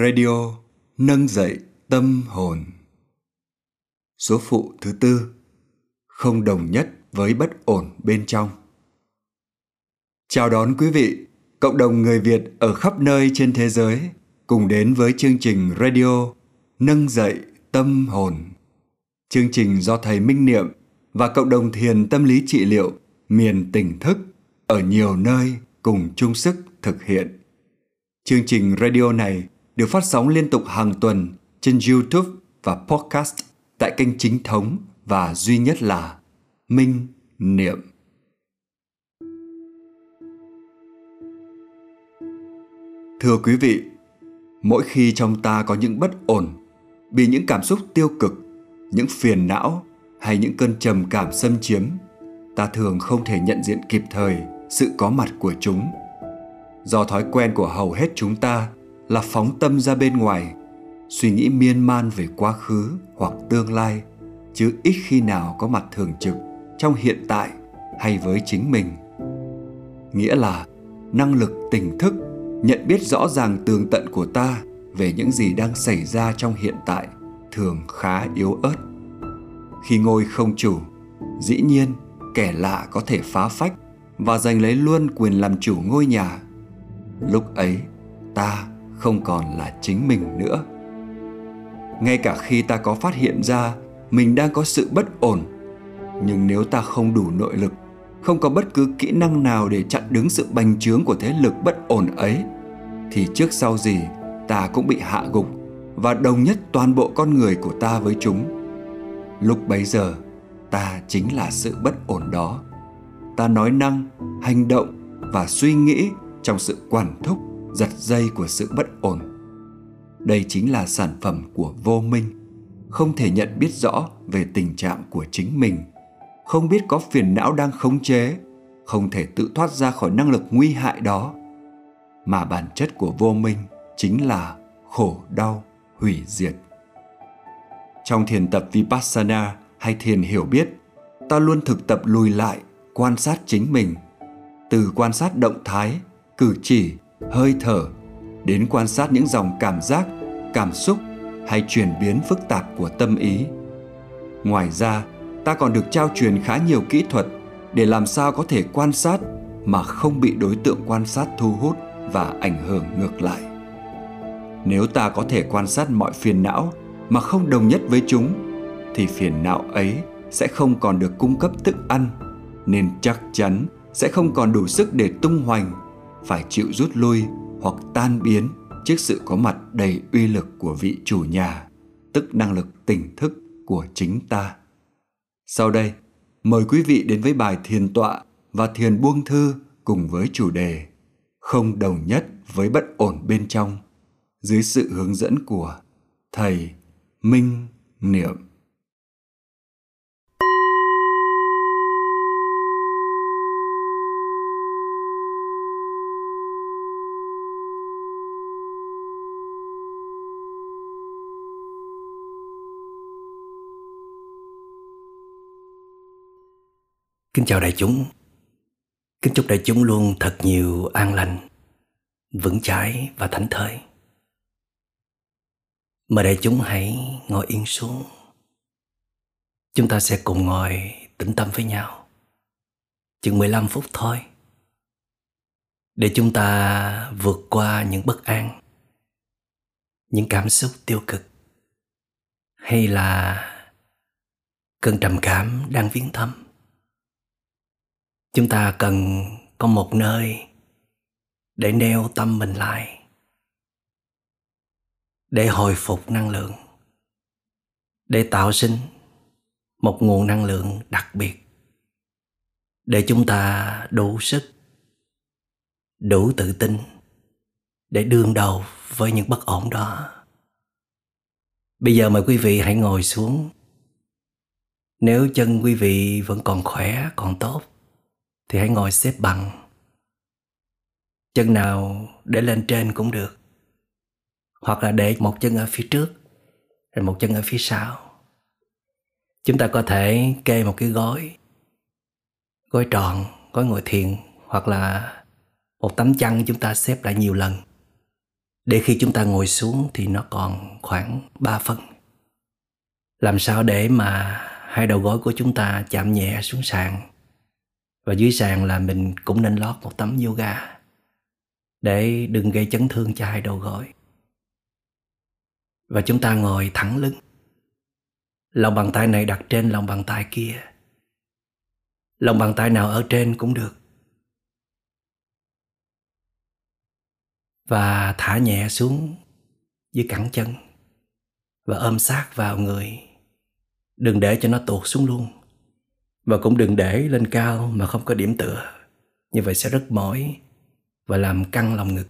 Radio nâng dậy tâm hồn. Số phụ thứ tư không đồng nhất với bất ổn bên trong. Chào đón quý vị, cộng đồng người Việt ở khắp nơi trên thế giới cùng đến với chương trình radio Nâng dậy tâm hồn. Chương trình do thầy Minh Niệm và cộng đồng thiền tâm lý trị liệu miền tỉnh thức ở nhiều nơi cùng chung sức thực hiện. Chương trình radio này được phát sóng liên tục hàng tuần trên YouTube và podcast tại kênh chính thống và duy nhất là Minh Niệm. Thưa quý vị, mỗi khi trong ta có những bất ổn, bị những cảm xúc tiêu cực, những phiền não hay những cơn trầm cảm xâm chiếm, ta thường không thể nhận diện kịp thời sự có mặt của chúng. Do thói quen của hầu hết chúng ta là phóng tâm ra bên ngoài, suy nghĩ miên man về quá khứ hoặc tương lai, chứ ít khi nào có mặt thường trực trong hiện tại hay với chính mình. Nghĩa là năng lực tỉnh thức, nhận biết rõ ràng tường tận của ta về những gì đang xảy ra trong hiện tại thường khá yếu ớt. Khi ngôi không chủ, dĩ nhiên kẻ lạ có thể phá phách và giành lấy luôn quyền làm chủ ngôi nhà. Lúc ấy, ta không còn là chính mình nữa. Ngay cả khi ta có phát hiện ra mình đang có sự bất ổn, nhưng nếu ta không đủ nội lực, không có bất cứ kỹ năng nào để chặn đứng sự bành trướng của thế lực bất ổn ấy, thì trước sau gì ta cũng bị hạ gục và đồng nhất toàn bộ con người của ta với chúng. Lúc bấy giờ, ta chính là sự bất ổn đó. Ta nói năng, hành động và suy nghĩ trong sự quản thúc giật dây của sự bất ổn. Đây chính là sản phẩm của vô minh, không thể nhận biết rõ về tình trạng của chính mình, không biết có phiền não đang khống chế, không thể tự thoát ra khỏi năng lực nguy hại đó. Mà bản chất của vô minh chính là khổ đau, hủy diệt. Trong thiền tập vipassana hay thiền hiểu biết, ta luôn thực tập lùi lại, quan sát chính mình. Từ quan sát động thái, cử chỉ hơi thở, đến quan sát những dòng cảm giác, cảm xúc hay chuyển biến phức tạp của tâm ý. Ngoài ra, ta còn được trao truyền khá nhiều kỹ thuật để làm sao có thể quan sát mà không bị đối tượng quan sát thu hút và ảnh hưởng ngược lại. Nếu ta có thể quan sát mọi phiền não mà không đồng nhất với chúng, thì phiền não ấy sẽ không còn được cung cấp thức ăn, nên chắc chắn sẽ không còn đủ sức để tung hoành phải chịu rút lui hoặc tan biến trước sự có mặt đầy uy lực của vị chủ nhà, tức năng lực tỉnh thức của chính ta. Sau đây, mời quý vị đến với bài thiền tọa và thiền buông thư cùng với chủ đề Không đồng nhất với bất ổn bên trong dưới sự hướng dẫn của Thầy Minh Niệm. Kính chào đại chúng. Kính chúc đại chúng luôn thật nhiều an lành, Vững chãi và thảnh thơi. Mời đại chúng hãy ngồi yên xuống. Chúng ta sẽ cùng ngồi tĩnh tâm với nhau. Chừng 15 phút thôi. Để chúng ta vượt qua những bất an, Những cảm xúc tiêu cực, Hay là cơn trầm cảm đang viếng thăm chúng ta cần có một nơi để neo tâm mình lại, để hồi phục năng lượng, để tạo sinh một nguồn năng lượng đặc biệt, để chúng ta đủ sức, đủ tự tin để đương đầu với những bất ổn đó. Bây giờ mời quý vị hãy ngồi xuống. Nếu chân quý vị vẫn còn khỏe, còn tốt thì hãy ngồi xếp bằng. Chân nào để lên trên cũng được. Hoặc là để một chân ở phía trước, rồi một chân ở phía sau. Chúng ta có thể kê một cái gối gối tròn, gối ngồi thiền, hoặc là một tấm chăn chúng ta xếp lại nhiều lần. Để khi chúng ta ngồi xuống thì nó còn khoảng 3 phân Làm sao để mà hai đầu gối của chúng ta chạm nhẹ xuống sàn? Và dưới sàn là mình cũng nên lót một tấm yoga Để đừng gây chấn thương cho hai đầu gối. Và chúng ta ngồi thẳng lưng. Lòng bàn tay này đặt trên lòng bàn tay kia. Lòng bàn tay nào ở trên cũng được. Và thả nhẹ xuống dưới cẳng chân. Và ôm sát vào người. Đừng để cho nó tuột xuống luôn. Và cũng đừng để lên cao mà không có điểm tựa. Như vậy sẽ rất mỏi Và làm căng lòng ngực.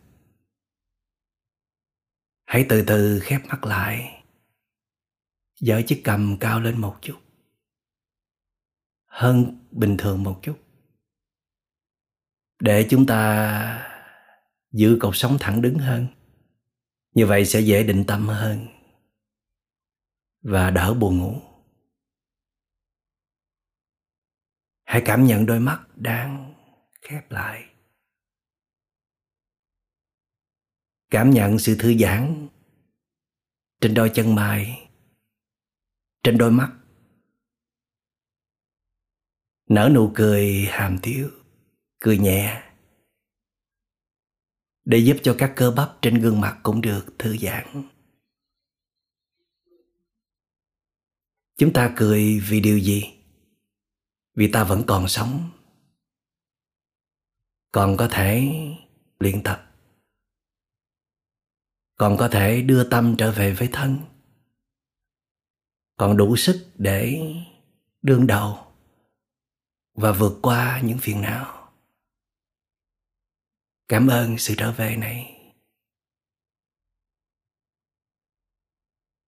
Hãy từ từ khép mắt lại. Dở chiếc cầm cao lên một chút. Hơn bình thường một chút. Để chúng ta giữ cột sống thẳng đứng hơn. Như vậy sẽ dễ định tâm hơn. Và đỡ buồn ngủ. Hãy cảm nhận đôi mắt đang khép lại cảm nhận sự thư giãn trên đôi chân mày, trên đôi mắt nở nụ cười hàm thiếu, cười nhẹ để giúp cho các cơ bắp trên gương mặt cũng được thư giãn. Chúng ta cười vì điều gì? Vì ta vẫn còn sống. Còn có thể luyện tập. Còn có thể đưa tâm trở về với thân. Còn đủ sức để đương đầu và vượt qua những phiền não. Cảm ơn sự trở về này.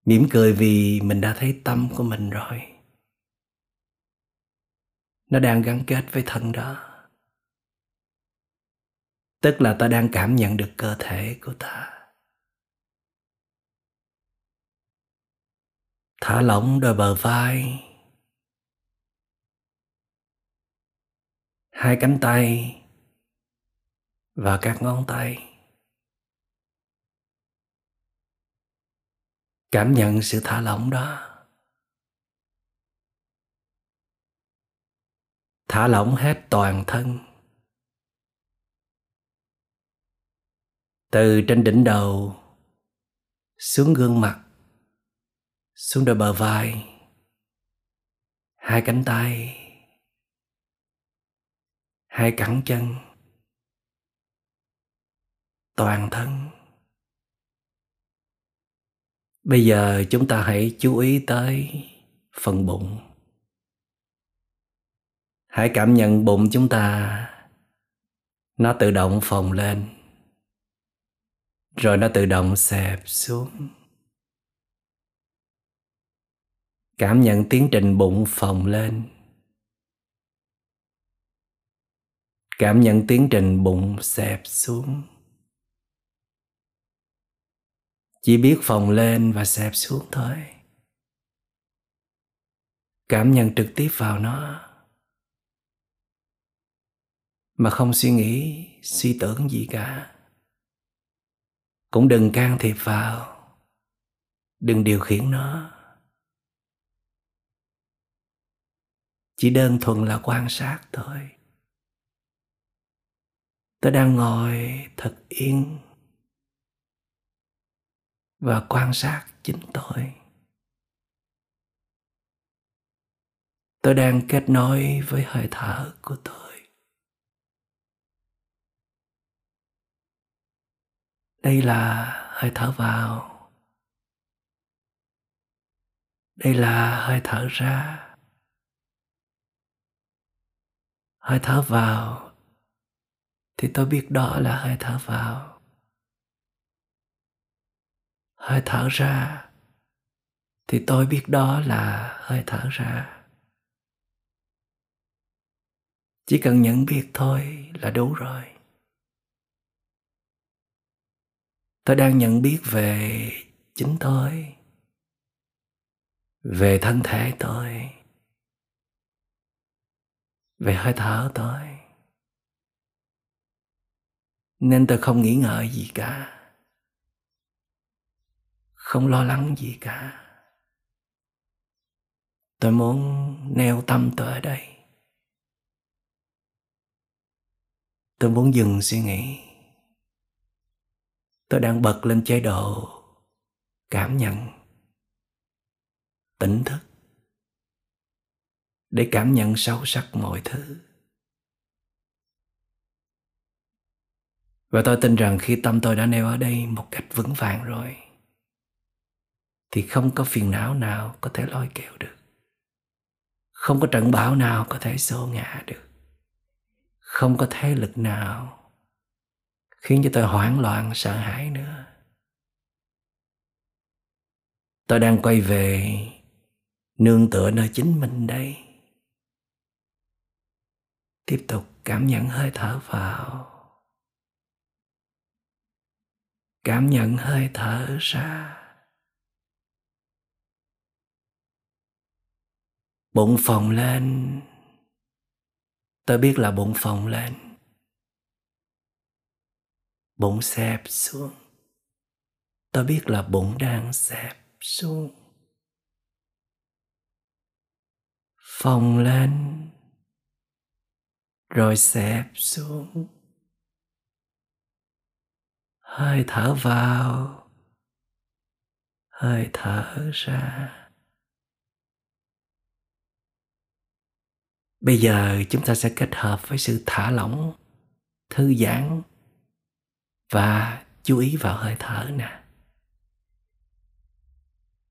Mỉm cười vì mình đã thấy tâm của mình rồi. Nó đang gắn kết với thân đó. Tức là ta đang cảm nhận được cơ thể của ta. Thả lỏng đôi bờ vai. Hai cánh tay và các ngón tay cảm nhận sự thả lỏng đó thả lỏng hết toàn thân. Từ trên đỉnh đầu, xuống gương mặt, xuống đôi bờ vai, hai cánh tay, hai cẳng chân. Toàn thân. Bây giờ chúng ta hãy chú ý tới phần bụng hãy cảm nhận bụng chúng ta. Nó tự động phồng lên. Rồi nó tự động xẹp xuống. Cảm nhận tiến trình bụng phồng lên. Cảm nhận tiến trình bụng xẹp xuống. Chỉ biết phồng lên và xẹp xuống thôi. Cảm nhận trực tiếp vào nó mà không suy nghĩ, suy tưởng gì cả. Cũng đừng can thiệp vào. Đừng điều khiển nó. Chỉ đơn thuần là quan sát thôi. Tôi đang ngồi thật yên và quan sát chính tôi. Tôi đang kết nối với hơi thở của tôi. Đây là hơi thở vào. Đây là hơi thở ra. Hơi thở vào. Thì tôi biết đó là hơi thở vào. Hơi thở ra. Thì tôi biết đó là hơi thở ra. Chỉ cần nhận biết thôi là đủ rồi. Tôi đang nhận biết về chính tôi, về thân thể tôi, về hơi thở tôi. Nên tôi không nghĩ ngợi gì cả, không lo lắng gì cả. Tôi muốn neo tâm tôi ở đây. Tôi muốn dừng suy nghĩ tôi đang bật lên chế độ cảm nhận, tỉnh thức, để cảm nhận sâu sắc mọi thứ. Và tôi tin rằng khi tâm tôi đã neo ở đây một cách vững vàng rồi, thì không có phiền não nào có thể lôi kéo được. Không có trận bão nào có thể xô ngã được. Không có thế lực nào khiến cho tôi hoảng loạn, sợ hãi nữa. Tôi đang quay về nương tựa nơi chính mình đây. Tiếp tục cảm nhận hơi thở vào. Cảm nhận hơi thở ra. Bụng phồng lên. Tôi biết là bụng phồng lên bụng xẹp xuống. Tôi biết là bụng đang xẹp xuống. Phồng lên. Rồi xẹp xuống. Hơi thở vào. Hơi thở ra. Bây giờ chúng ta sẽ kết hợp với sự thả lỏng, thư giãn và chú ý vào hơi thở nè.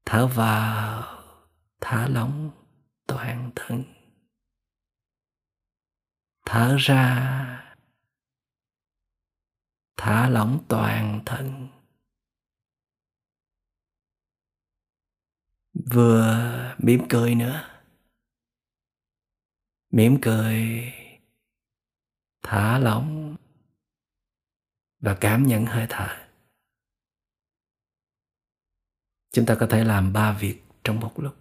Thở vào, thả lỏng toàn thân. Thở ra, thả lỏng toàn thân. Vừa mỉm cười nữa. Mỉm cười, thả lỏng và cảm nhận hơi thở. Chúng ta có thể làm ba việc trong một lúc.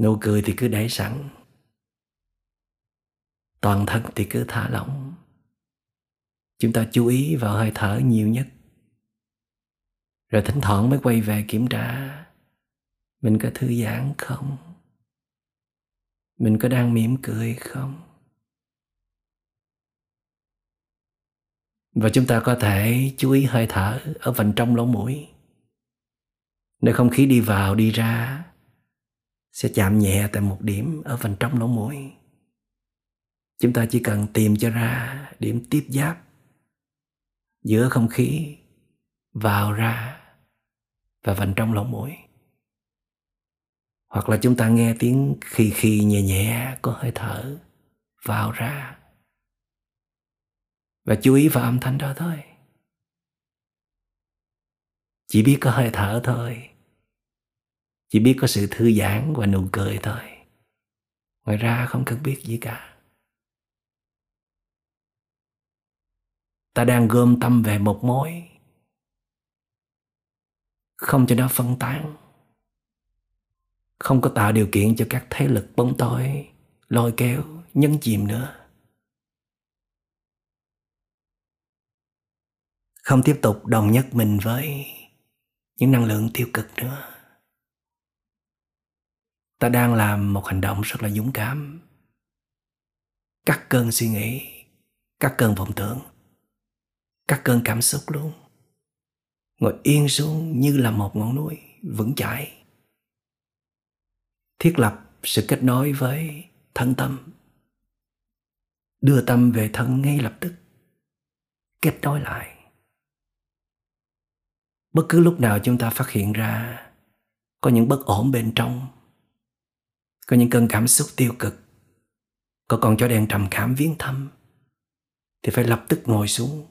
Nụ cười thì cứ để sẵn. Toàn thân thì cứ thả lỏng. Chúng ta chú ý vào hơi thở nhiều nhất. Rồi thỉnh thoảng mới quay về kiểm tra mình có thư giãn không? Mình có đang mỉm cười không? Và chúng ta có thể chú ý hơi thở ở phần trong lỗ mũi. Nơi không khí đi vào, đi ra, sẽ chạm nhẹ tại một điểm ở phần trong lỗ mũi. Chúng ta chỉ cần tìm cho ra điểm tiếp giáp giữa không khí vào ra và phần trong lỗ mũi. Hoặc là chúng ta nghe tiếng khi khi nhẹ nhẹ có hơi thở vào ra và chú ý vào âm thanh đó thôi. Chỉ biết có hơi thở thôi. Chỉ biết có sự thư giãn và nụ cười thôi. Ngoài ra không cần biết gì cả. Ta đang gom tâm về một mối. Không cho nó phân tán. Không có tạo điều kiện cho các thế lực bóng tối, lôi kéo, nhấn chìm nữa. Không tiếp tục đồng nhất mình với những năng lượng tiêu cực nữa. Ta đang làm một hành động rất là dũng cảm. Cắt cơn suy nghĩ cắt cơn vọng tưởng cắt cơn cảm xúc luôn. Ngồi yên xuống như là một ngọn núi vững chãi. Thiết lập sự kết nối với thân tâm. Đưa tâm về thân ngay lập tức. Kết nối lại bất cứ lúc nào chúng ta phát hiện ra có những bất ổn bên trong có những cơn cảm xúc tiêu cực có còn cho đen trầm cảm viếng thăm thì phải lập tức ngồi xuống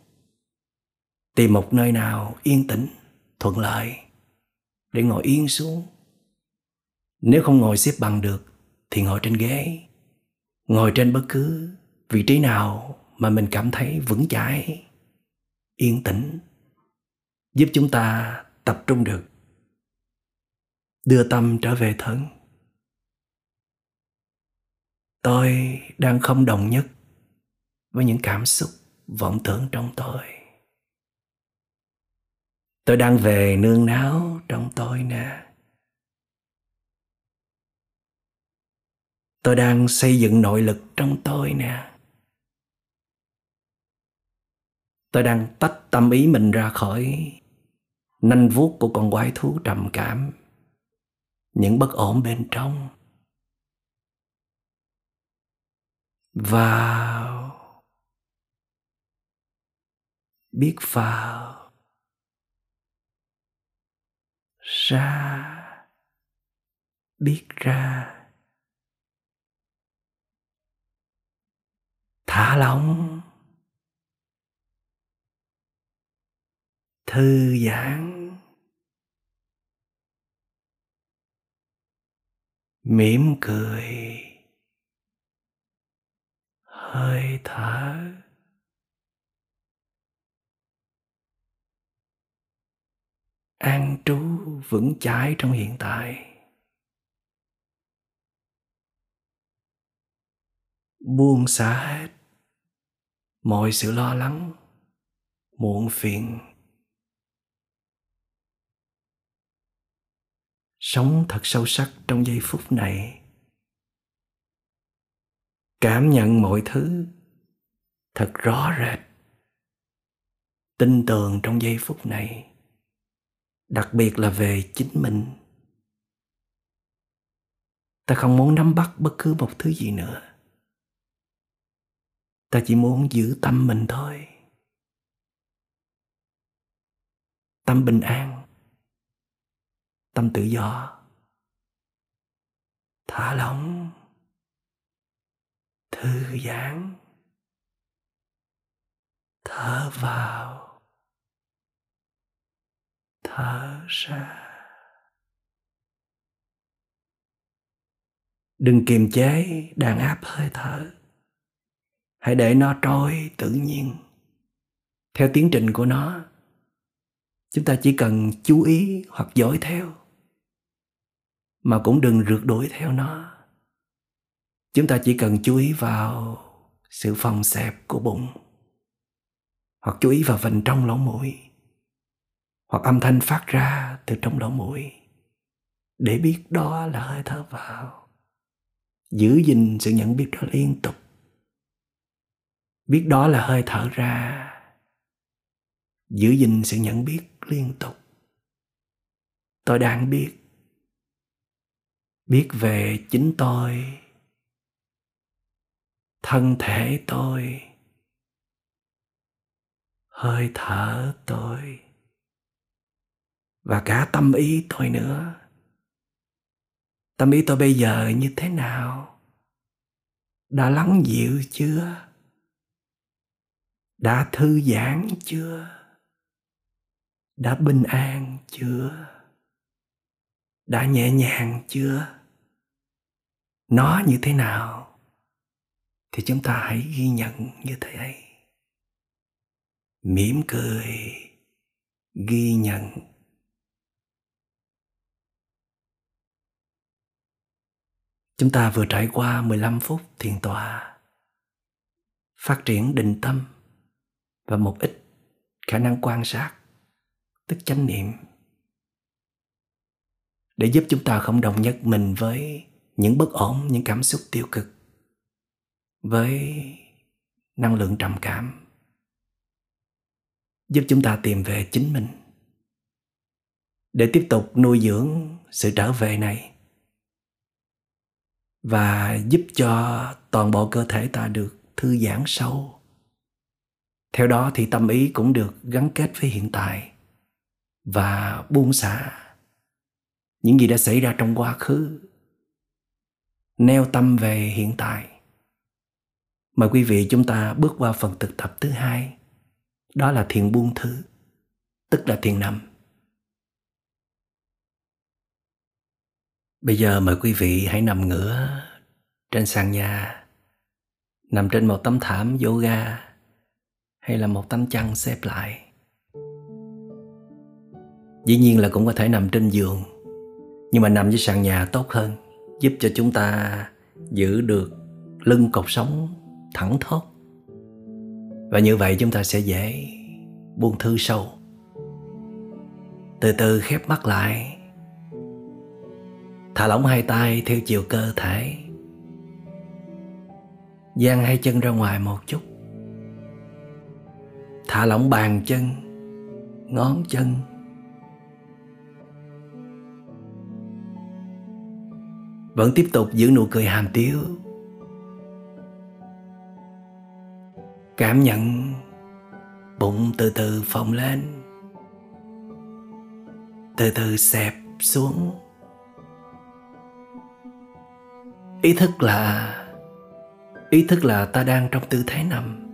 tìm một nơi nào yên tĩnh thuận lợi để ngồi yên xuống nếu không ngồi xếp bằng được thì ngồi trên ghế. Ngồi trên bất cứ vị trí nào mà mình cảm thấy vững chãi, yên tĩnh, giúp chúng ta tập trung được. Đưa tâm trở về thân. Tôi đang không đồng nhất với những cảm xúc vọng tưởng trong tôi. tôi đang về nương náu trong tôi nè tôi đang xây dựng nội lực trong tôi nè tôi đang tách tâm ý mình ra khỏi nanh vuốt của con quái thú trầm cảm. Những bất ổn bên trong. Vào. Biết vào. Ra. Biết ra. Thả lỏng. Thư giãn. Mỉm cười. Hơi thở. An trú vững chãi trong hiện tại. Buông xả hết mọi sự lo lắng, muộn phiền. Sống thật sâu sắc trong giây phút này. Cảm nhận mọi thứ thật rõ rệt, tin tưởng trong giây phút này, đặc biệt là về chính mình. Ta không muốn nắm bắt bất cứ một thứ gì nữa. Ta chỉ muốn giữ tâm mình thôi. Tâm bình an tâm tự do. Thả lỏng. Thư giãn. Thở vào. Thở ra. Đừng kiềm chế đàn áp hơi thở. Hãy để nó trôi tự nhiên. Theo tiến trình của nó, chúng ta chỉ cần chú ý hoặc dõi theo mà cũng đừng rượt đuổi theo nó. Chúng ta chỉ cần chú ý vào sự phòng xẹp của bụng. Hoặc chú ý vào vành trong lỗ mũi. Hoặc âm thanh phát ra từ trong lỗ mũi. Để biết đó là hơi thở vào. Giữ gìn sự nhận biết đó liên tục. Biết đó là hơi thở ra. Giữ gìn sự nhận biết liên tục. Tôi đang biết biết về chính tôi, thân thể tôi, hơi thở tôi, và cả tâm ý tôi nữa. Tâm ý tôi bây giờ như thế nào? Đã lắng dịu chưa? Đã thư giãn chưa? Đã bình an chưa? Đã nhẹ nhàng chưa? Nó như thế nào? Thì chúng ta hãy ghi nhận như thế ấy. Mỉm cười, ghi nhận. Chúng ta vừa trải qua 15 phút thiền tọa, Phát triển định tâm Và một ít khả năng quan sát, tức chánh niệm. Để giúp chúng ta không đồng nhất mình với những bất ổn, những cảm xúc tiêu cực. Với năng lượng trầm cảm, giúp chúng ta tìm về chính mình. Để tiếp tục nuôi dưỡng sự trở về này và giúp cho toàn bộ cơ thể ta được thư giãn sâu. Theo đó thì tâm ý cũng được gắn kết với hiện tại và buông xả những gì đã xảy ra trong quá khứ neo tâm về hiện tại. Mời quý vị chúng ta bước qua phần thực tập thứ hai, đó là thiền buông thư tức là thiền nằm. Bây giờ mời quý vị hãy nằm ngửa trên sàn nhà, nằm trên một tấm thảm yoga hay là một tấm chăn xếp lại. Dĩ nhiên là cũng có thể nằm trên giường, nhưng mà nằm dưới sàn nhà tốt hơn giúp cho chúng ta giữ được lưng cột sống thẳng thốt. Và như vậy chúng ta sẽ dễ buông thư sâu. Từ từ khép mắt lại. Thả lỏng hai tay theo chiều cơ thể. Dang hai chân ra ngoài một chút. Thả lỏng bàn chân, ngón chân. Vẫn tiếp tục giữ nụ cười hàm tiếu. Cảm nhận bụng từ từ phồng lên. Từ từ xẹp xuống. Ý thức là, ý thức là ta đang trong tư thế nằm.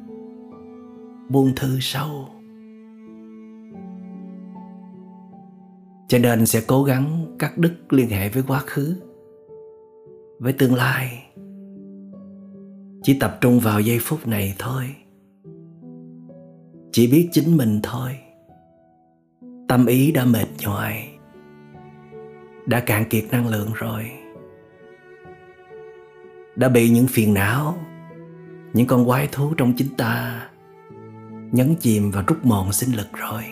Buông thư sâu cho nên sẽ cố gắng cắt đứt liên hệ với quá khứ với tương lai. Chỉ tập trung vào giây phút này thôi. Chỉ biết chính mình thôi. Tâm ý đã mệt nhoài. Đã cạn kiệt năng lượng rồi. Đã bị những phiền não, những con quái thú trong chính ta nhấn chìm và rút mòn sinh lực rồi.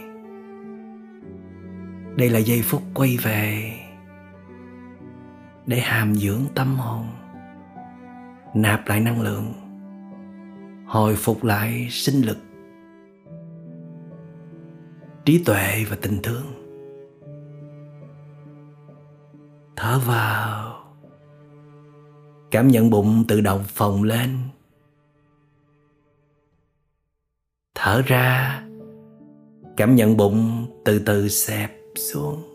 Đây là giây phút quay về để hàm dưỡng tâm hồn. Nạp lại năng lượng, hồi phục lại sinh lực, trí tuệ và tình thương. Thở vào, cảm nhận bụng tự động phồng lên. Thở ra, cảm nhận bụng từ từ xẹp xuống.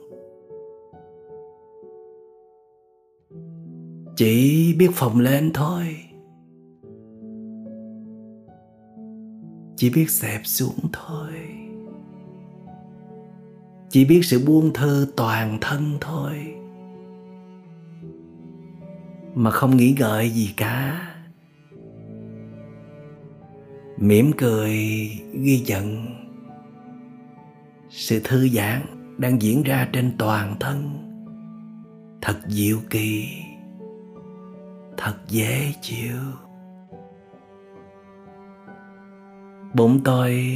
Chỉ biết phồng lên thôi. Chỉ biết xẹp xuống thôi. Chỉ biết sự buông thư toàn thân thôi. Mà không nghĩ ngợi gì cả. Mỉm cười ghi nhận sự thư giãn đang diễn ra trên toàn thân. Thật diệu kỳ thật dễ chịu. Bụng tôi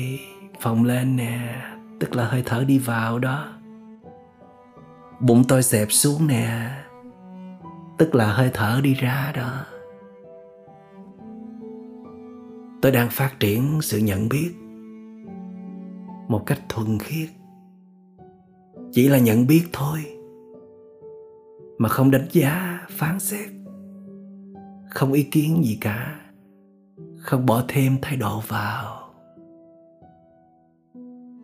phồng lên nè, tức là hơi thở đi vào đó. Bụng tôi xẹp xuống nè, tức là hơi thở đi ra đó. Tôi đang phát triển sự nhận biết một cách thuần khiết. Chỉ là nhận biết thôi, mà không đánh giá, phán xét không ý kiến gì cả, không bỏ thêm thái độ vào.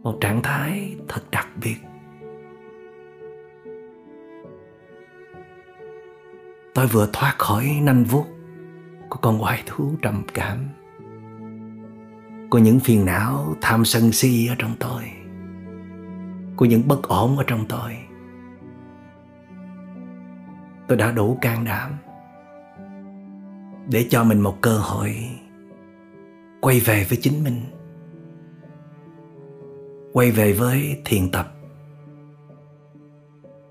Một trạng thái thật đặc biệt. Tôi vừa thoát khỏi nanh vuốt của con quái thú trầm cảm, của những phiền não tham sân si ở trong tôi, của những bất ổn ở trong tôi. Tôi đã đủ can đảm để cho mình một cơ hội quay về với chính mình, quay về với thiền tập.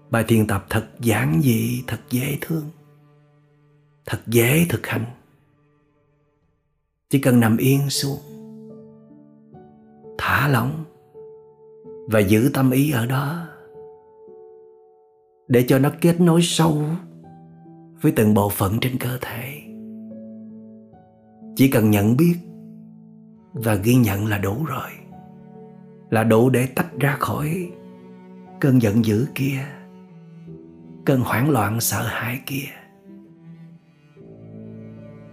Bài thiền tập thật giản dị, thật dễ thương, thật dễ thực hành. Chỉ cần nằm yên xuống, thả lỏng và giữ tâm ý ở đó, để cho nó kết nối sâu với từng bộ phận trên cơ thể chỉ cần nhận biết và ghi nhận là đủ rồi, là đủ để tách ra khỏi cơn giận dữ kia, cơn hoảng loạn sợ hãi kia.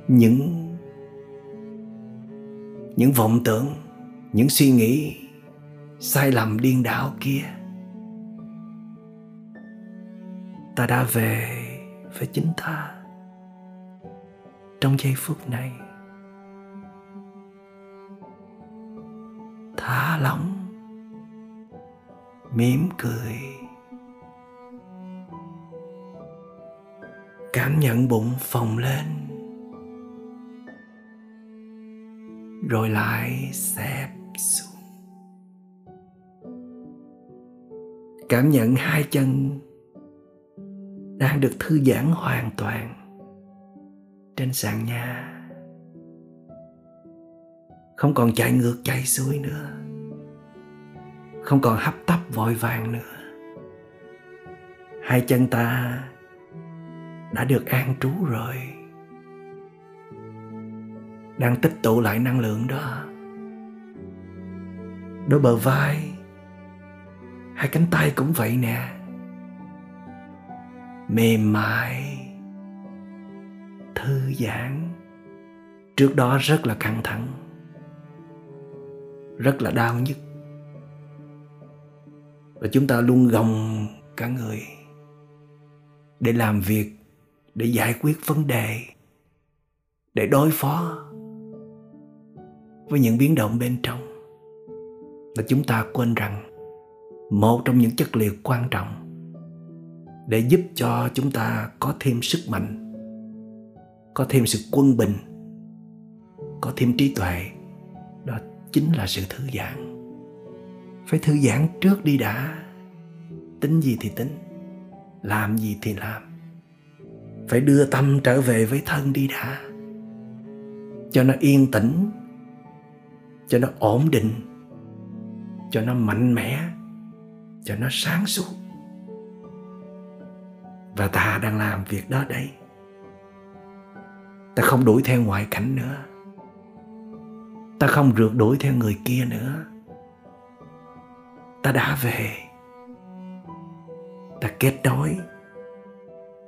Những những vọng tưởng, những suy nghĩ sai lầm điên đảo kia, ta đã về với chính ta trong giây phút này. Thả lỏng, mỉm cười, cảm nhận bụng phồng lên, rồi lại xẹp xuống. Cảm nhận hai chân đang được thư giãn hoàn toàn trên sàn nhà không còn chạy ngược, chạy xuôi nữa. Không còn hấp tấp, vội vàng nữa. Hai chân ta đã được an trú rồi. Đang tích tụ lại năng lượng đó. Đôi bờ vai, hai cánh tay cũng vậy nè. Mềm mại, thư giãn. Trước đó rất là căng thẳng rất là đau nhức và chúng ta luôn gồng cả người để làm việc, để giải quyết vấn đề, để đối phó với những biến động bên trong. Là chúng ta quên rằng một trong những chất liệu quan trọng để giúp cho chúng ta có thêm sức mạnh, có thêm sự quân bình, có thêm trí tuệ chính là sự thư giãn. Phải thư giãn trước đi đã. Tính gì thì tính, làm gì thì làm. Phải đưa tâm trở về với thân đi đã. Cho nó yên tĩnh, cho nó ổn định, cho nó mạnh mẽ, cho nó sáng suốt. Và ta đang làm việc đó đây. Ta không đuổi theo ngoại cảnh nữa ta không rượt đuổi theo người kia nữa. Ta đã về. Ta kết nối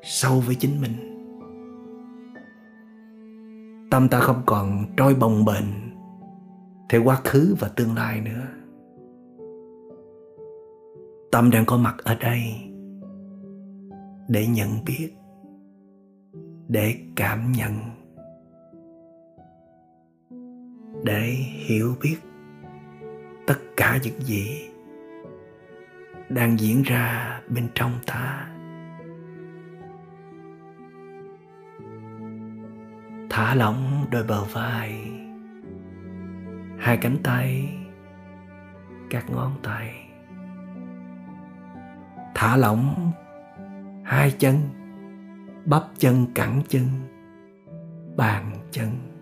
sâu với chính mình. Tâm ta không còn trôi bồng bềnh theo quá khứ và tương lai nữa. Tâm đang có mặt ở đây để nhận biết, để cảm nhận để hiểu biết tất cả những gì đang diễn ra bên trong ta. Thả lỏng đôi bờ vai, hai cánh tay, các ngón tay. Thả lỏng hai chân, bắp chân cẳng chân, bàn chân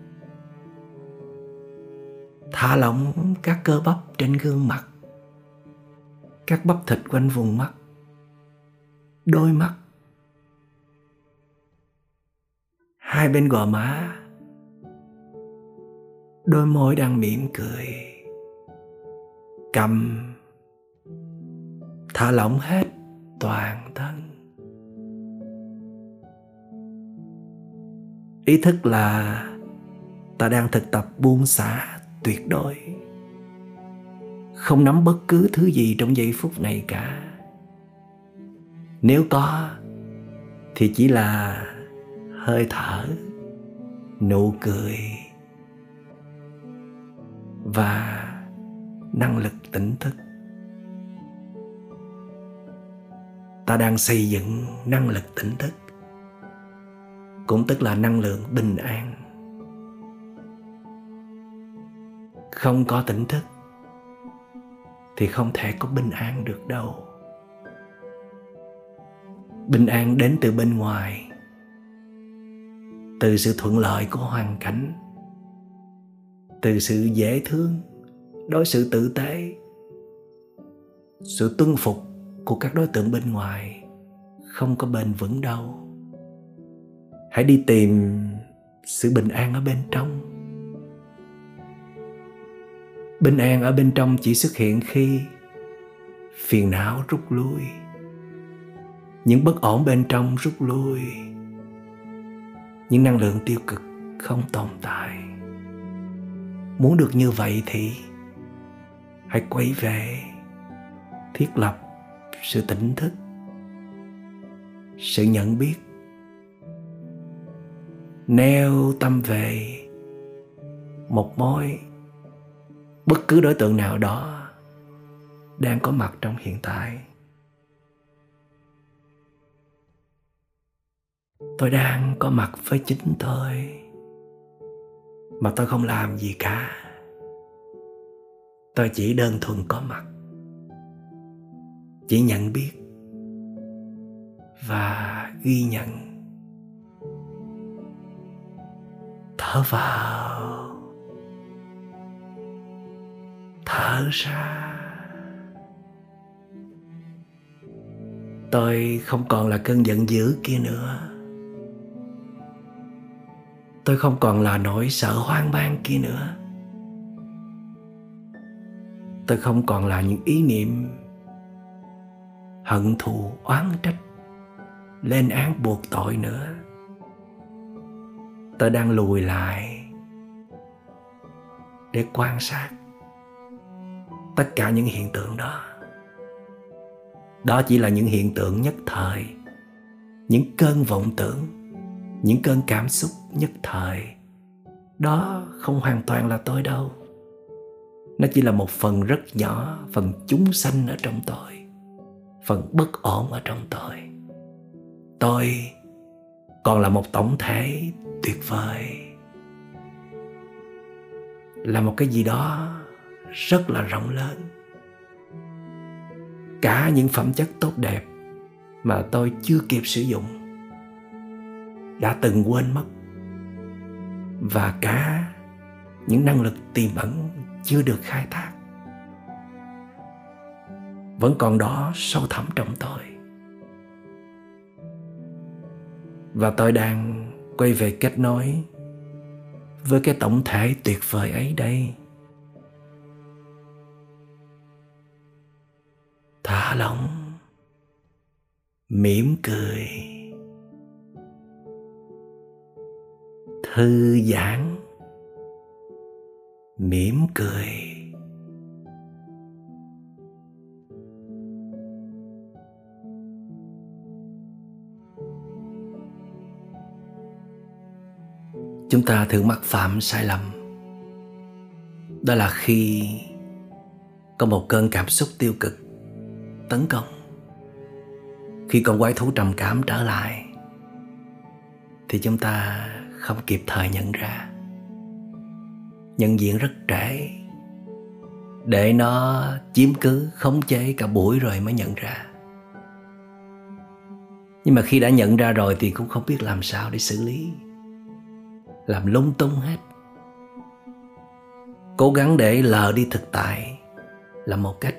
thả lỏng các cơ bắp trên gương mặt. Các bắp thịt quanh vùng mắt. Đôi mắt. Hai bên gò má. Đôi môi đang mỉm cười. Cầm. Thả lỏng hết toàn thân. Ý thức là ta đang thực tập buông xả tuyệt đối. Không nắm bất cứ thứ gì trong giây phút này cả. Nếu có, thì chỉ là hơi thở, nụ cười và năng lực tỉnh thức. Ta đang xây dựng năng lực tỉnh thức, cũng tức là năng lượng bình an. Không có tỉnh thức, thì không thể có bình an được đâu. Bình an đến từ bên ngoài, từ sự thuận lợi của hoàn cảnh, từ sự dễ thương đối xử tử tế, sự tuân phục của các đối tượng bên ngoài không có bền vững đâu. Hãy đi tìm sự bình an ở bên trong bình an ở bên trong chỉ xuất hiện khi phiền não rút lui. Những bất ổn bên trong rút lui. Những năng lượng tiêu cực không tồn tại. Muốn được như vậy thì hãy quay về, thiết lập sự tỉnh thức, sự nhận biết. Neo tâm về một mối bất cứ đối tượng nào đó đang có mặt trong hiện tại. Tôi đang có mặt với chính tôi, mà tôi không làm gì cả. Tôi chỉ đơn thuần có mặt, chỉ nhận biết và ghi nhận. Thở vào. Thở ra tôi không còn là cơn giận dữ kia nữa. Tôi không còn là nỗi sợ hoang mang kia nữa. Tôi không còn là những ý niệm hận thù oán trách lên án buộc tội nữa. Tôi đang lùi lại để quan sát tất cả những hiện tượng đó. Đó chỉ là những hiện tượng nhất thời, những cơn vọng tưởng, những cơn cảm xúc nhất thời. Đó không hoàn toàn là tôi đâu. Nó chỉ là một phần rất nhỏ, phần chúng sanh ở trong tôi, phần bất ổn ở trong tôi. Tôi còn là một tổng thể tuyệt vời. Là một cái gì đó rất là rộng lớn. Cả những phẩm chất tốt đẹp mà tôi chưa kịp sử dụng đã từng quên mất. Và cả những năng lực tiềm ẩn chưa được khai thác vẫn còn đó sâu thẳm trong tôi. Và tôi đang quay về kết nối với cái tổng thể tuyệt vời ấy đây. Thả lỏng, mỉm cười, thư giãn, mỉm cười. Chúng ta thường mắc phạm sai lầm. Đó là khi có một cơn cảm xúc tiêu cực tấn công. Khi con quái thú trầm cảm trở lại, thì chúng ta không kịp thời nhận ra. Nhận diện rất trễ, để nó chiếm cứ, khống chế cả buổi rồi mới nhận ra. Nhưng mà khi đã nhận ra rồi thì cũng không biết làm sao để xử lý. Làm lung tung hết. Cố gắng để lờ đi thực tại là một cách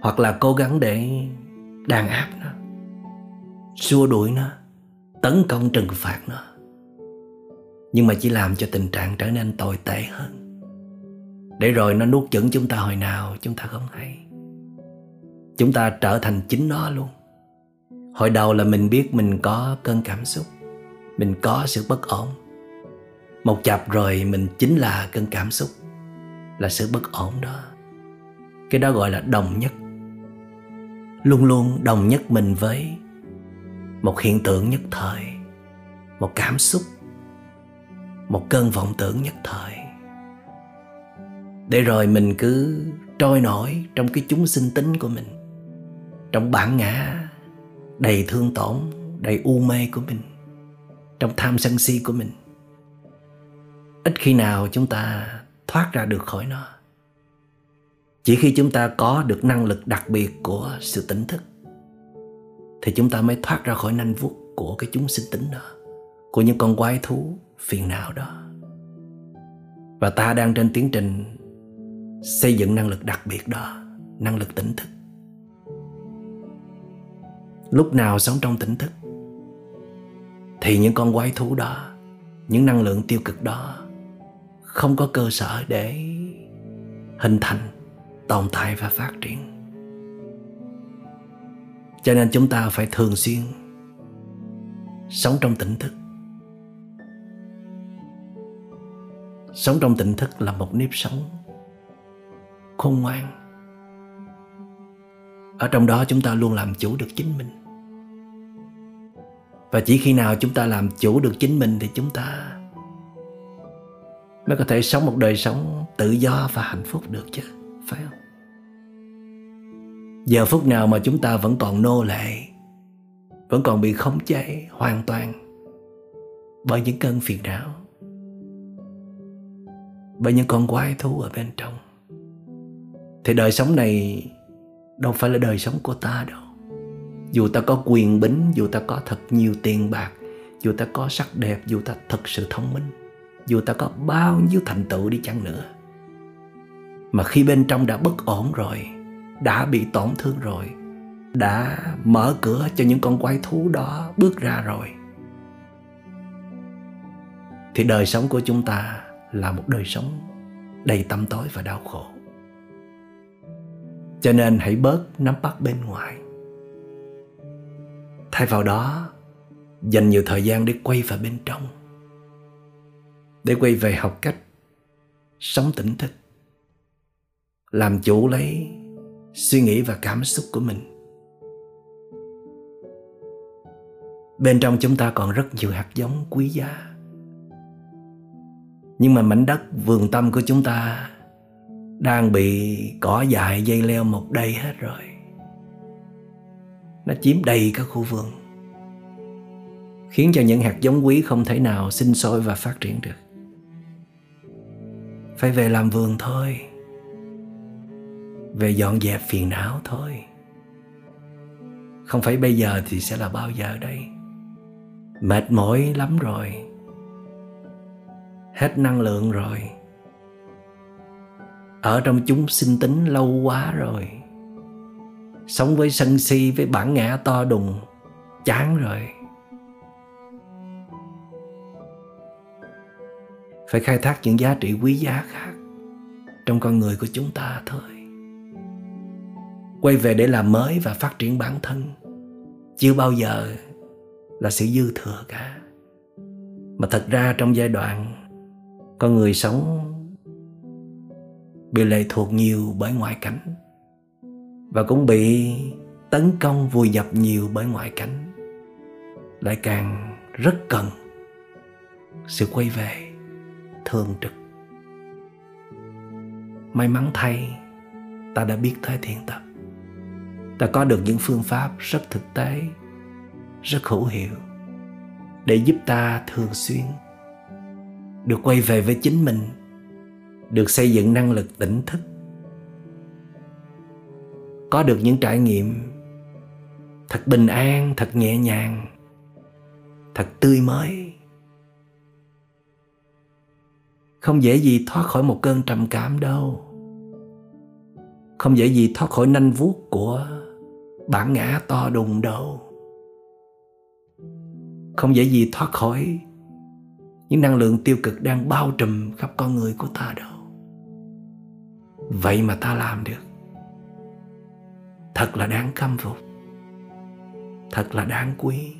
hoặc là cố gắng để đàn áp nó, xua đuổi nó, tấn công trừng phạt nó. Nhưng mà chỉ làm cho tình trạng trở nên tồi tệ hơn. Để rồi nó nuốt chửng chúng ta hồi nào, chúng ta không hay. Chúng ta trở thành chính nó luôn. Hồi đầu là mình biết mình có cơn cảm xúc, mình có sự bất ổn. Một chập rồi mình chính là cơn cảm xúc, là sự bất ổn đó. Cái đó gọi là đồng nhất luôn luôn đồng nhất mình với một hiện tượng nhất thời, một cảm xúc, một cơn vọng tưởng nhất thời. Để rồi mình cứ trôi nổi trong cái chúng sinh tính của mình, trong bản ngã đầy thương tổn, đầy u mê của mình, trong tham sân si của mình. Ít khi nào chúng ta thoát ra được khỏi nó chỉ khi chúng ta có được năng lực đặc biệt của sự tỉnh thức, thì chúng ta mới thoát ra khỏi nanh vuốt của cái chúng sinh tính đó, của những con quái thú phiền não đó. Và ta đang trên tiến trình xây dựng năng lực đặc biệt đó, năng lực tỉnh thức. Lúc nào sống trong tỉnh thức, thì những con quái thú đó, những năng lượng tiêu cực đó không có cơ sở để hình thành tồn tại và phát triển. Cho nên chúng ta phải thường xuyên sống trong tỉnh thức. Sống trong tỉnh thức là một nếp sống khôn ngoan. Ở trong đó chúng ta luôn làm chủ được chính mình. Và chỉ khi nào chúng ta làm chủ được chính mình thì chúng ta mới có thể sống một đời sống tự do và hạnh phúc được chứ, phải không? Giờ phút nào mà chúng ta vẫn còn nô lệ, vẫn còn bị khống chế hoàn toàn bởi những cơn phiền não, bởi những con quái thú ở bên trong. Thì đời sống này đâu phải là đời sống của ta đâu. Dù ta có quyền bính, dù ta có thật nhiều tiền bạc, dù ta có sắc đẹp, dù ta thật sự thông minh, dù ta có bao nhiêu thành tựu đi chăng nữa. Mà khi bên trong đã bất ổn rồi đã bị tổn thương rồi, đã mở cửa cho những con quái thú đó bước ra rồi. Thì đời sống của chúng ta là một đời sống đầy tâm tối và đau khổ. Cho nên hãy bớt nắm bắt bên ngoài. Thay vào đó, dành nhiều thời gian để quay vào bên trong, để quay về học cách sống tỉnh thức, làm chủ lấy suy nghĩ và cảm xúc của mình. Bên trong chúng ta còn rất nhiều hạt giống quý giá. Nhưng mà mảnh đất vườn tâm của chúng ta đang bị cỏ dại dây leo một đầy hết rồi. Nó chiếm đầy các khu vườn, khiến cho những hạt giống quý không thể nào sinh sôi và phát triển được. Phải về làm vườn thôi về dọn dẹp phiền não thôi. Không phải bây giờ thì sẽ là bao giờ đây. Mệt mỏi lắm rồi. Hết năng lượng rồi. Ở trong chúng sinh tính lâu quá rồi. Sống với sân si, với bản ngã to đùng, chán rồi. Phải khai thác những giá trị quý giá khác trong con người của chúng ta thôi quay về để làm mới và phát triển bản thân. Chưa bao giờ là sự dư thừa cả. Mà thật ra trong giai đoạn con người sống bị lệ thuộc nhiều bởi ngoại cảnh và cũng bị tấn công vùi dập nhiều bởi ngoại cảnh, lại càng rất cần sự quay về thường trực. May mắn thay, ta đã biết tới thiền tập ta có được những phương pháp rất thực tế, rất hữu hiệu để giúp ta thường xuyên được quay về với chính mình, được xây dựng năng lực tỉnh thức, có được những trải nghiệm thật bình an, thật nhẹ nhàng, thật tươi mới. Không dễ gì thoát khỏi một cơn trầm cảm đâu. Không dễ gì thoát khỏi nanh vuốt của bản ngã to đùng đâu không dễ gì thoát khỏi. Những năng lượng tiêu cực đang bao trùm khắp con người của ta đâu. Vậy mà ta làm được. Thật là đáng khâm phục. Thật là đáng quý.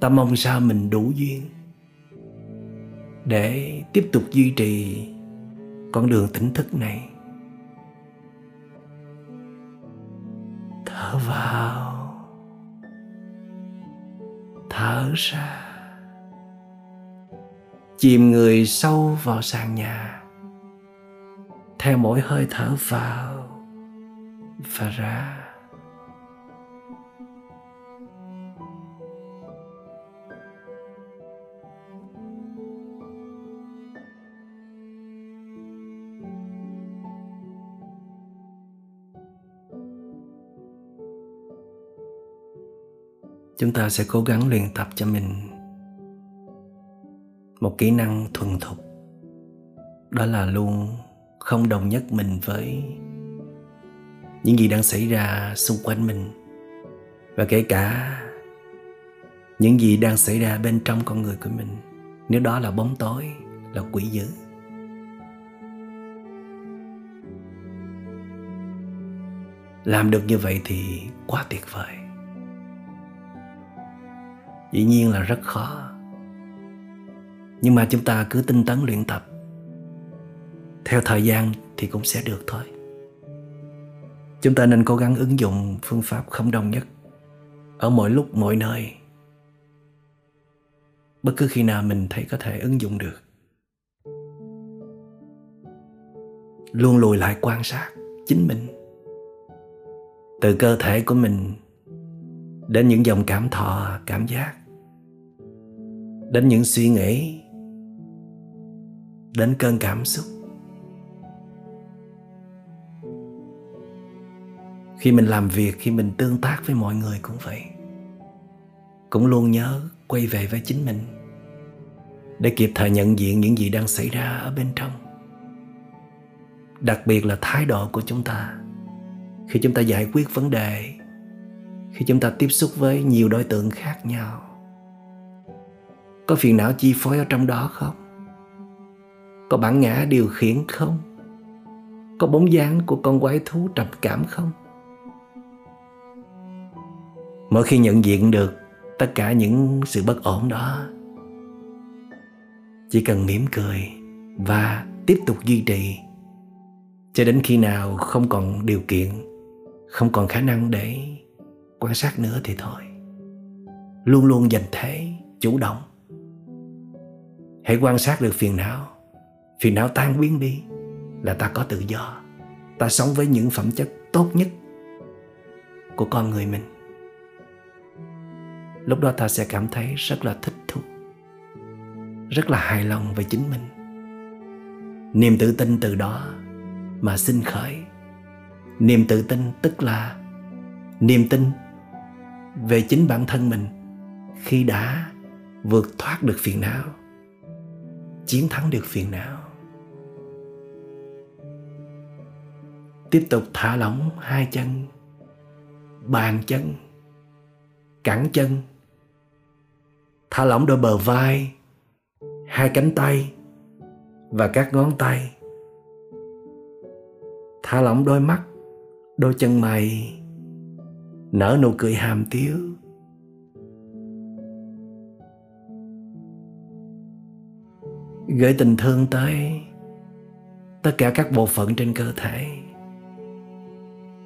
Ta mong sao mình đủ duyên. Để tiếp tục duy trì con đường tỉnh thức này. Thở vào. Thở ra. Chìm người sâu vào sàn nhà. Theo mỗi hơi thở vào và ra. Chúng ta sẽ cố gắng luyện tập cho mình một kỹ năng thuần thục. Đó là luôn không đồng nhất mình với những gì đang xảy ra xung quanh mình. Và kể cả những gì đang xảy ra bên trong con người của mình, nếu đó là bóng tối, là quỷ dữ. Làm được như vậy thì quá tuyệt vời dĩ nhiên là rất khó. Nhưng mà chúng ta cứ tinh tấn luyện tập. Theo thời gian thì cũng sẽ được thôi. Chúng ta nên cố gắng ứng dụng phương pháp không đồng nhất. Ở mọi lúc, mọi nơi. Bất cứ khi nào mình thấy có thể ứng dụng được. Luôn lùi lại quan sát chính mình. Từ cơ thể của mình đến những dòng cảm thọ, cảm giác đến những suy nghĩ, đến cơn cảm xúc. Khi mình làm việc, khi mình tương tác với mọi người cũng vậy. Cũng luôn nhớ quay về với chính mình để kịp thời nhận diện những gì đang xảy ra ở bên trong. Đặc biệt là thái độ của chúng ta. Khi chúng ta giải quyết vấn đề, khi chúng ta tiếp xúc với nhiều đối tượng khác nhau có phiền não chi phối ở trong đó không? Có bản ngã điều khiển không? Có bóng dáng của con quái thú trầm cảm không? Mỗi khi nhận diện được tất cả những sự bất ổn đó, chỉ cần mỉm cười và tiếp tục duy trì, cho đến khi nào không còn điều kiện, không còn khả năng để quan sát nữa thì thôi. Luôn luôn dành thế, chủ động hãy quan sát được phiền não. Phiền não tan biến đi là ta có tự do. Ta sống với những phẩm chất tốt nhất của con người mình. Lúc đó ta sẽ cảm thấy rất là thích thú, rất là hài lòng về chính mình. Niềm tự tin từ đó mà sinh khởi. Niềm tự tin tức là niềm tin về chính bản thân mình khi đã vượt thoát được phiền não chiến thắng được phiền não. Tiếp tục thả lỏng hai chân, bàn chân, cẳng chân. Thả lỏng đôi bờ vai, hai cánh tay và các ngón tay. Thả lỏng đôi mắt, đôi chân mày, nở nụ cười hàm tiếu. Gửi tình thương tới tất cả các bộ phận trên cơ thể.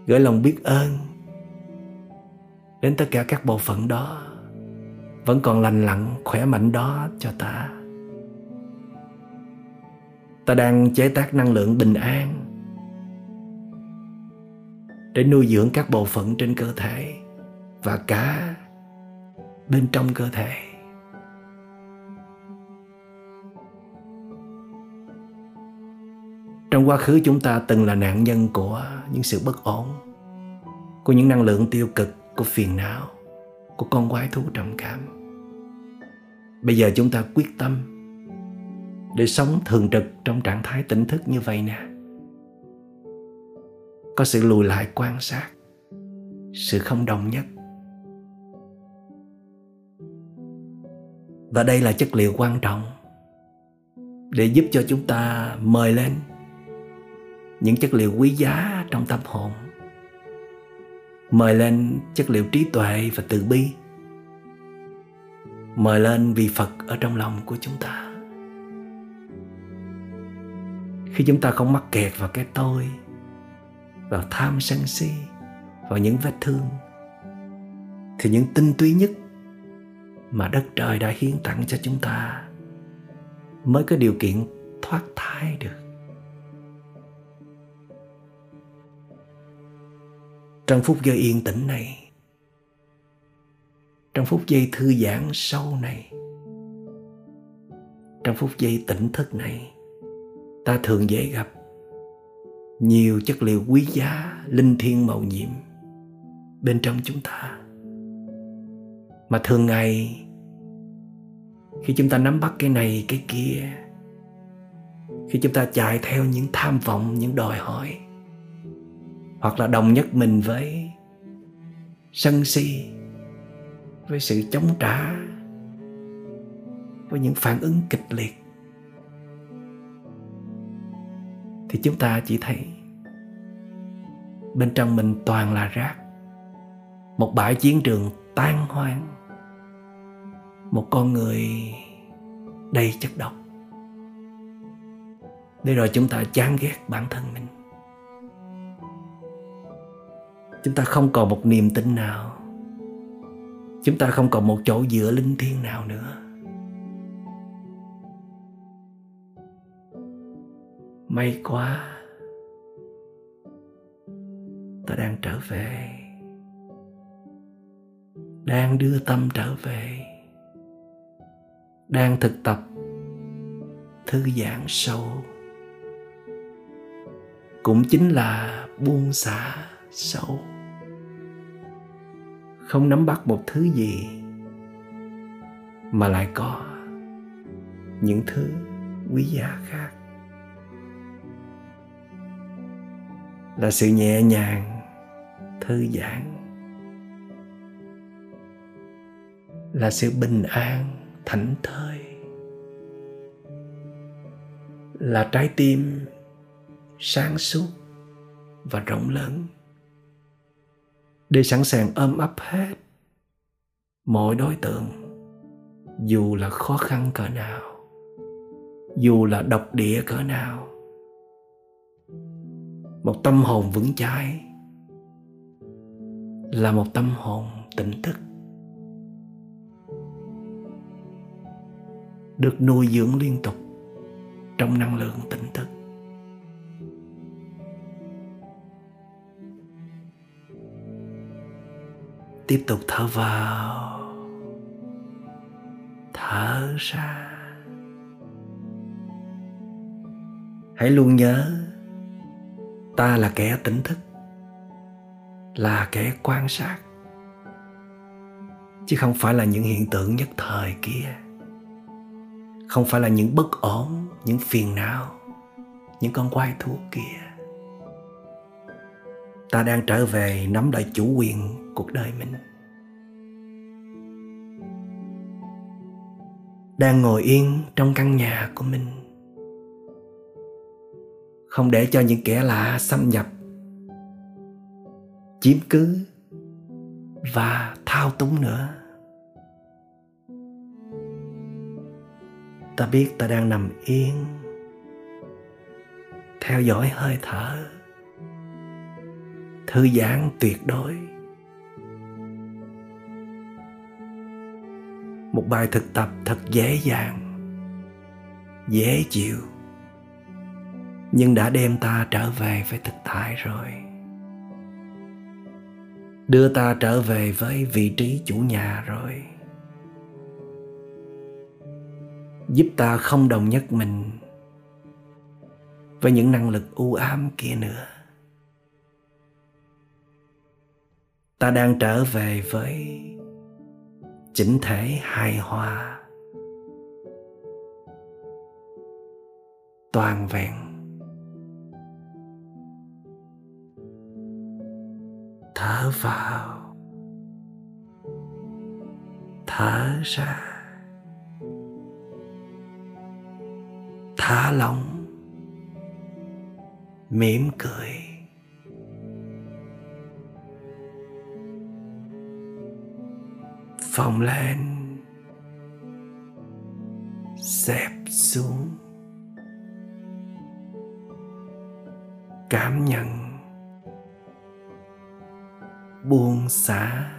Gửi lòng biết ơn đến tất cả các bộ phận đó. Vẫn còn lành lặn, khỏe mạnh đó cho ta. Ta đang chế tác năng lượng bình an để nuôi dưỡng các bộ phận trên cơ thể và cả bên trong cơ thể. Trong quá khứ chúng ta từng là nạn nhân của những sự bất ổn, của những năng lượng tiêu cực, của phiền não, của con quái thú trầm cảm. Bây giờ chúng ta quyết tâm để sống thường trực trong trạng thái tỉnh thức như vậy nè. Có sự lùi lại quan sát, sự không đồng nhất. Và đây là chất liệu quan trọng để giúp cho chúng ta mời lên những chất liệu quý giá trong tâm hồn. Mời lên chất liệu trí tuệ và từ bi. Mời lên vị phật ở trong lòng của chúng ta. Khi chúng ta không mắc kẹt vào cái tôi, vào tham sân si, vào những vết thương, thì những tinh túy nhất mà đất trời đã hiến tặng cho chúng ta mới có điều kiện thoát thai được. Trong phút giây yên tĩnh này, trong phút giây thư giãn sâu này, trong phút giây tỉnh thức này, ta thường dễ gặp nhiều chất liệu quý giá, linh thiêng màu nhiệm bên trong chúng ta. Mà thường ngày, khi chúng ta nắm bắt cái này, cái kia, khi chúng ta chạy theo những tham vọng, những đòi hỏi hoặc là đồng nhất mình với sân si, với sự chống trả, với những phản ứng kịch liệt, thì chúng ta chỉ thấy bên trong mình toàn là rác, một bãi chiến trường tan hoang, một con người đầy chất độc. Để rồi chúng ta chán ghét bản thân mình. Chúng ta không còn một niềm tin nào. Chúng ta không còn một chỗ dựa linh thiêng nào nữa. May quá, ta đang trở về. Đang đưa tâm trở về. Đang thực tập thư giãn sâu. Cũng chính là buông xả sâu không nắm bắt một thứ gì, mà lại có những thứ quý giá khác. Là sự nhẹ nhàng, thư giãn. Là sự bình an, thảnh thơi. Là trái tim sáng suốt và rộng lớn để sẵn sàng ôm ấp hết mọi đối tượng, dù là khó khăn cỡ nào, dù là độc địa cỡ nào. Một tâm hồn vững chãi là một tâm hồn tỉnh thức, được nuôi dưỡng liên tục trong năng lượng tỉnh thức. Tiếp tục thở vào. Thở ra. Hãy luôn nhớ, ta là kẻ tỉnh thức, là kẻ quan sát, chứ không phải là những hiện tượng nhất thời kia. Không phải là những bất ổn, những phiền não, những con quay thuốc kia. Ta đang trở về nắm lại chủ quyền cuộc đời mình. Đang ngồi yên trong căn nhà của mình. Không để cho những kẻ lạ xâm nhập, chiếm cứ và thao túng nữa. Ta biết ta đang nằm yên, theo dõi hơi thở, thư giãn tuyệt đối. Một bài thực tập thật dễ dàng, dễ chịu. Nhưng đã đem ta trở về với thực tại rồi. Đưa ta trở về với vị trí chủ nhà rồi. Giúp ta không đồng nhất mình với những năng lực u ám kia nữa. Ta đang trở về với chính thể hài hòa toàn vẹn. Thở vào. Thở ra. Thả lỏng. Mỉm cười. Phồng lên xẹp xuống. Cảm nhận buông xả.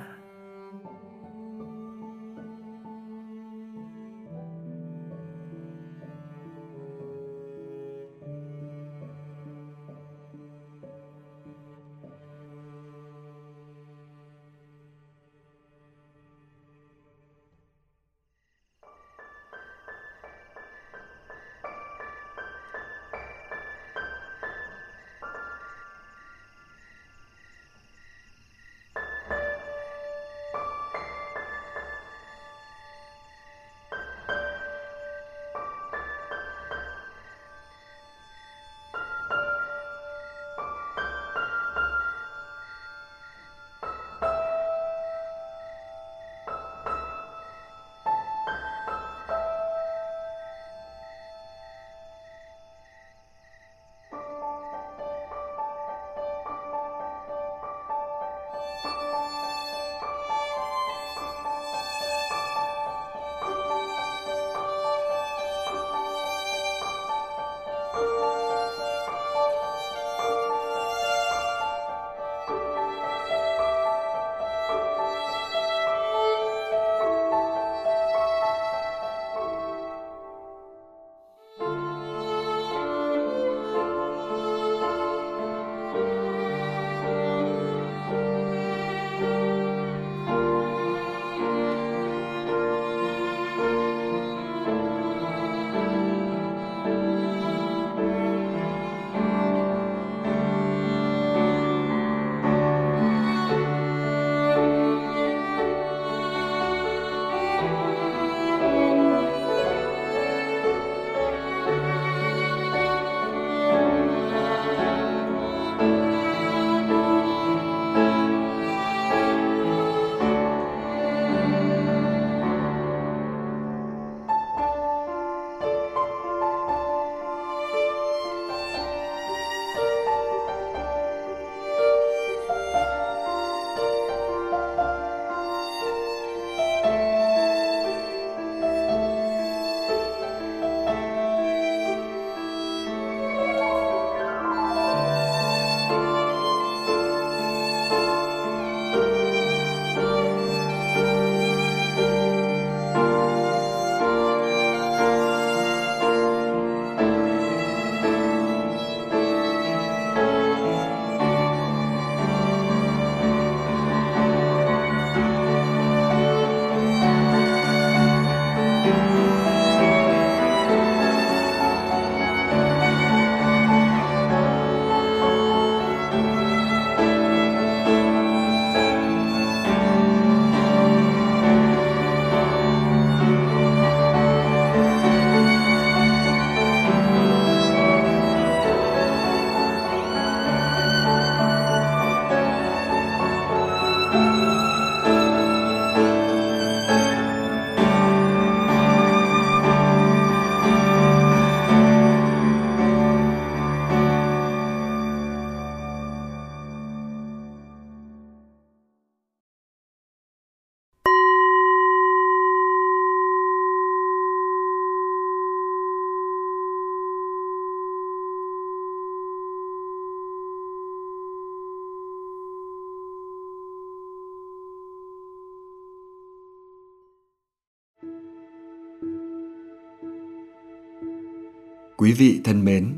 Quý vị thân mến,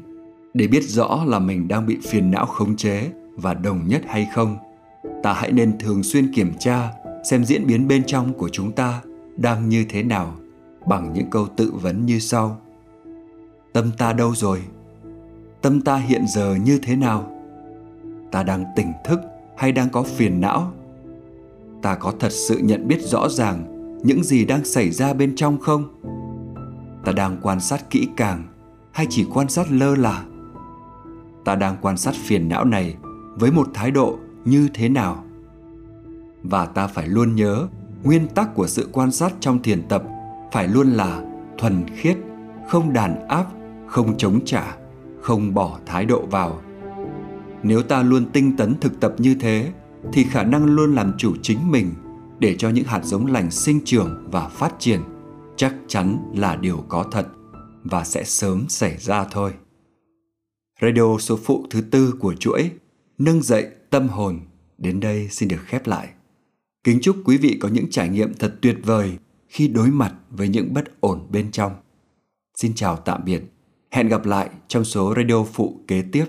để biết rõ là mình đang bị phiền não khống chế và đồng nhất hay không, ta hãy nên thường xuyên kiểm tra xem diễn biến bên trong của chúng ta đang như thế nào bằng những câu tự vấn như sau. Tâm ta đâu rồi? Tâm ta hiện giờ như thế nào? Ta đang tỉnh thức hay đang có phiền não? Ta có thật sự nhận biết rõ ràng những gì đang xảy ra bên trong không? Ta đang quan sát kỹ càng hay chỉ quan sát lơ là? Ta đang quan sát phiền não này với một thái độ như thế nào? Và ta phải luôn nhớ nguyên tắc của sự quan sát trong thiền tập phải luôn là thuần khiết, không đàn áp, không chống trả, không bỏ thái độ vào. Nếu ta luôn tinh tấn thực tập như thế thì khả năng luôn làm chủ chính mình để cho những hạt giống lành sinh trưởng và phát triển chắc chắn là điều có thật và sẽ sớm xảy ra thôi. Radio số phụ thứ tư của chuỗi, Nâng dậy tâm hồn, đến đây xin được khép lại. Kính chúc quý vị có những trải nghiệm thật tuyệt vời khi đối mặt với những bất ổn bên trong. Xin chào tạm biệt. Hẹn gặp lại trong số radio phụ kế tiếp.